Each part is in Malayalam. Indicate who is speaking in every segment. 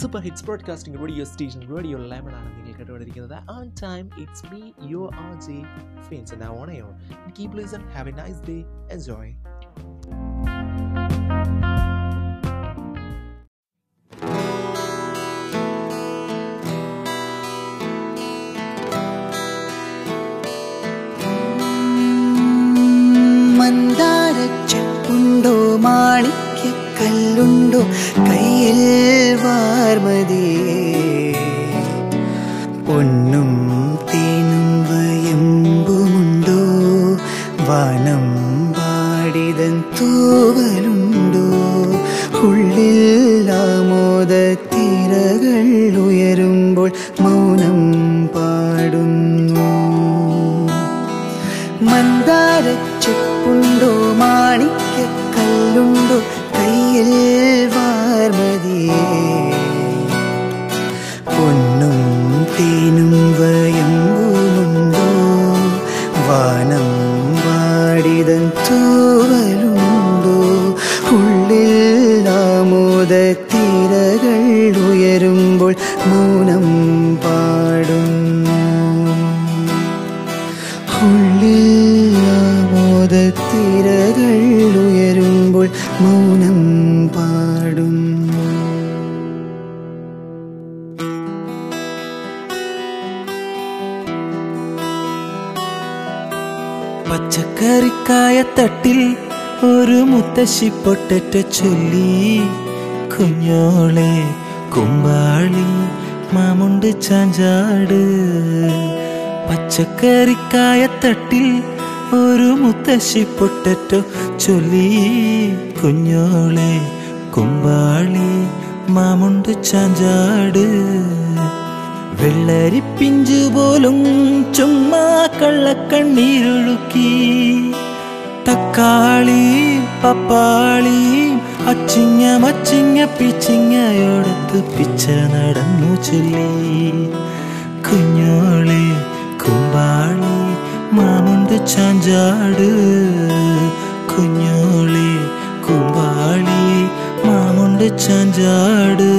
Speaker 1: Super hits broadcasting radio station radio lemon ആണ് നിങ്ങൾ കേട്ടുകൊണ്ടിരിക്കുന്നത്. On time it's me your R J Fins now on air keep listen have a nice day enjoy.
Speaker 2: വാർമതിയേ പൊന്നും തേനും എമ്പുമുണ്ടോ? വനം പാടിതൻ തൂവലുണ്ടോ? ഉള്ളിൽ ആമോദ തിരകൾ ഉയരുമ്പോൾ മൗനം പാടുന്നു. മന്ദാരച്ചെപ്പുണ്ടോ? മാണിക്യക്കല്ലുണ്ടോ? കയ്യിൽ വാനം വാടിതൻ തൂവലുണ്ടോ? ഉള്ളിൽ ആമോദ തിരകൾ ഉയരുമ്പോൾ മൗനം പാടുന്നു. ഉള്ളിൽ ആമോദത്തിരകൾ ഉയരുമ്പോൾ മൗനം പാടുന്നു. പച്ചക്കറിക്കായ തട്ടിൽ ഒരു മുത്തശ്ശി പൊട്ടറ്റ ചൊല്ലി കുഞ്ഞോളെ കുമ്പാളി മാമുണ്ട് ചാഞ്ചാട്. പച്ചക്കറിക്കായ തട്ടിൽ ഒരു മുത്തശ്ശി പൊട്ടറ്റ ചൊല്ലി കുഞ്ഞോളെ കുമ്പാളി മാമുണ്ട് ചാഞ്ചാട്. വെള്ളരിപ്പിഞ്ചു പോലും ചുമ്മാ കള്ളക്കണ്ണീരൊഴുക്കി. തക്കാളി പപ്പാളി അച്ചിങ്ങ മച്ചിങ്ങ പിച്ചിങ്ങയോടത്ത് പിച്ച നടന്നു ചൊല്ലി. കുഞ്ഞോളി കുമ്പാളി മാമുണ്ട് ചാഞ്ചാട്. കുഞ്ഞോളി കുമ്പാളി മാമുണ്ട് ചാഞ്ചാട്.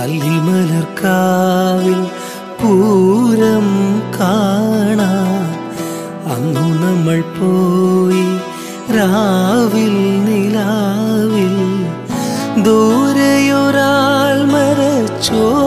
Speaker 2: അല്ലിമലർക്കാവിൽ പൂരം കാണാ അന്നു നമ്മൾ പോയി രാവിൽ നിലാവിൽ ദൂരെയൊരാൾ മരച്ചോട്ടിലിരുന്നു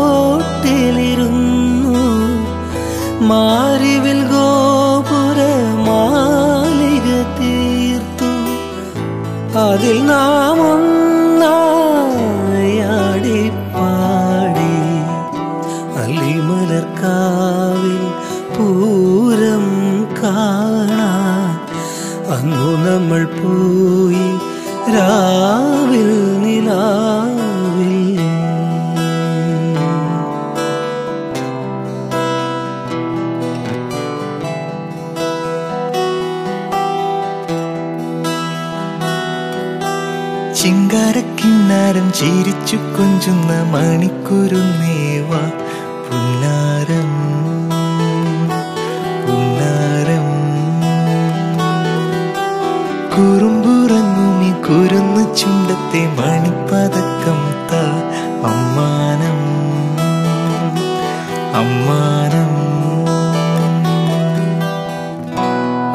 Speaker 2: ചിങ്കാരക്കിന്നാരം ചിരിച്ചു കൊഞ്ചുന്ന മണിക്കുരുന്നേവ പുന്നാരം പുന്നാരം. കുറുമ്പുറങ്ങുമി കുരുന്നു ചുണ്ടത്തെ മണിപ്പതക്കം ത. അമ്മാനം അമ്മാനം.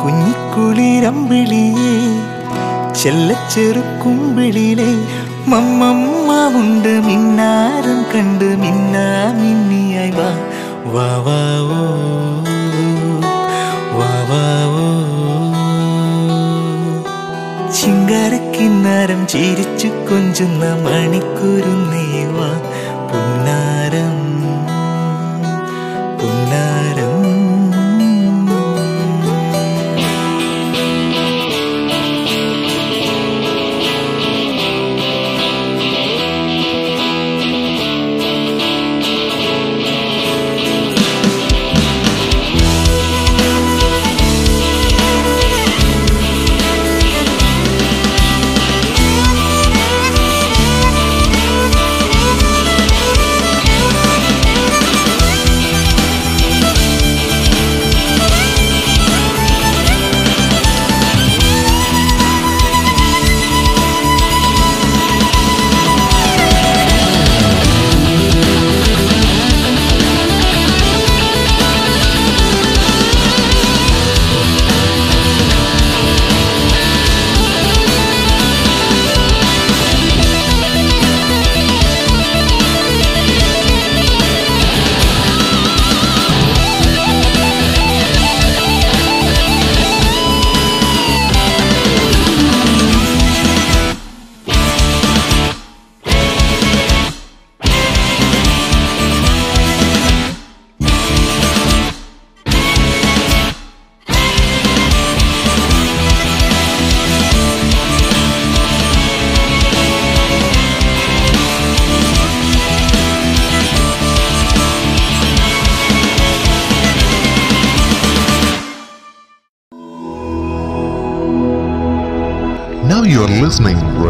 Speaker 2: കുഞ്ഞിക്കുളിരമ്പിളിയേ ചെല്ലച്ചെറുക്കുമ്പിളിലെ മമ്മമ്മ ഉണ്ട് മിന്നാരം കണ്ട് മിന്നാ മിന്നിയായി വാ വാ വാ ഓ. ചിങ്കാരക്കിന്നാരം ചിരിച്ചു കൊഞ്ചുന്ന മണിക്കുരുന്നേവാ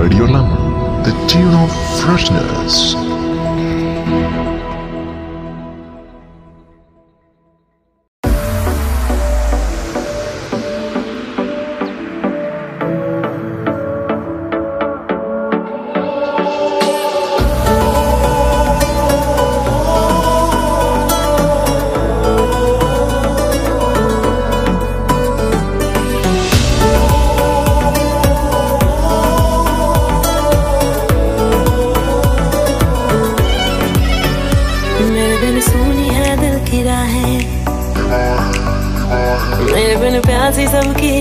Speaker 3: Radio Lemon, the tune of freshness.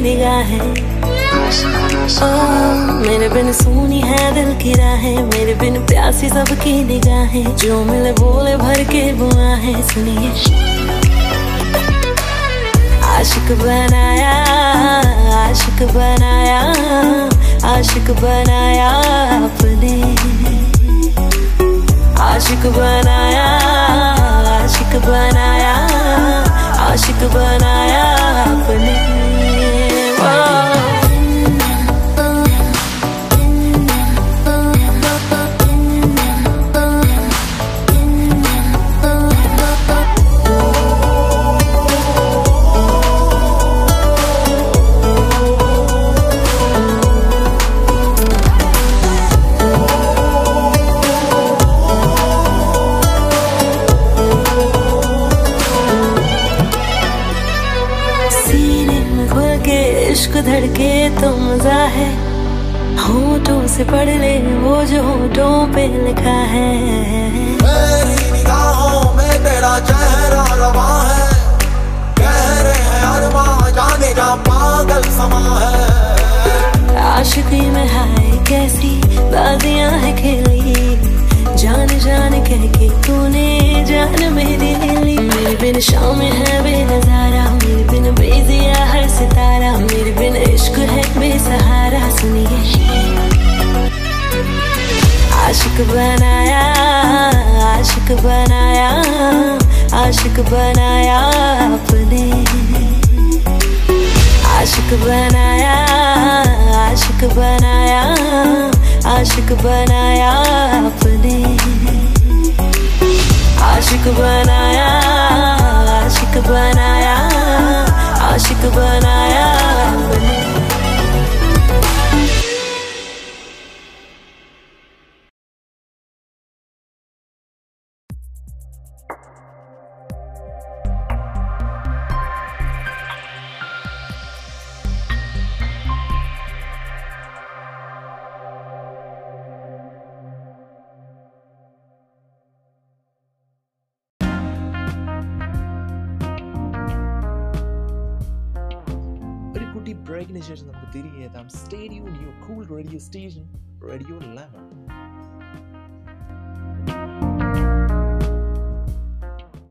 Speaker 4: निगाहें ओ, मेरे बिन सोनी है दिल की राहें मेरे बिन प्यासी सबकी निगाहें। जो मिले बोले भर के बुआ है। सुनिए। आशिक बनाया आशिक बनाया आशिक बनाया अपने। आशिक बनाया आशिक बनाया आशिक बनाया अपने। Bye. इश्क धड़के तो मज़ा है होठों से पढ़ ले वो जो होठों पे लिखा है।
Speaker 5: मेरी निगाहों में तेरा चेहरा रवा है। गहरे हैं अरमां जाने जा पागल समा है।
Speaker 4: आशिकी में हाय कैसी बाजियाँ है खेली। जान जान कह के तूने जान मेरी ले ली। मेरे बिन शाम है बेनजारा। बनाया अपने आशिक बनाया आशिक बनाया आशिक बनाया अपने आशिक बनाया आशिक बनाया आशिक बनाया अपने
Speaker 1: ബ്രേക്കിന് ശേഷം നമുക്ക് തിരികെ എത്താം. Studio new cool radio station radio lemon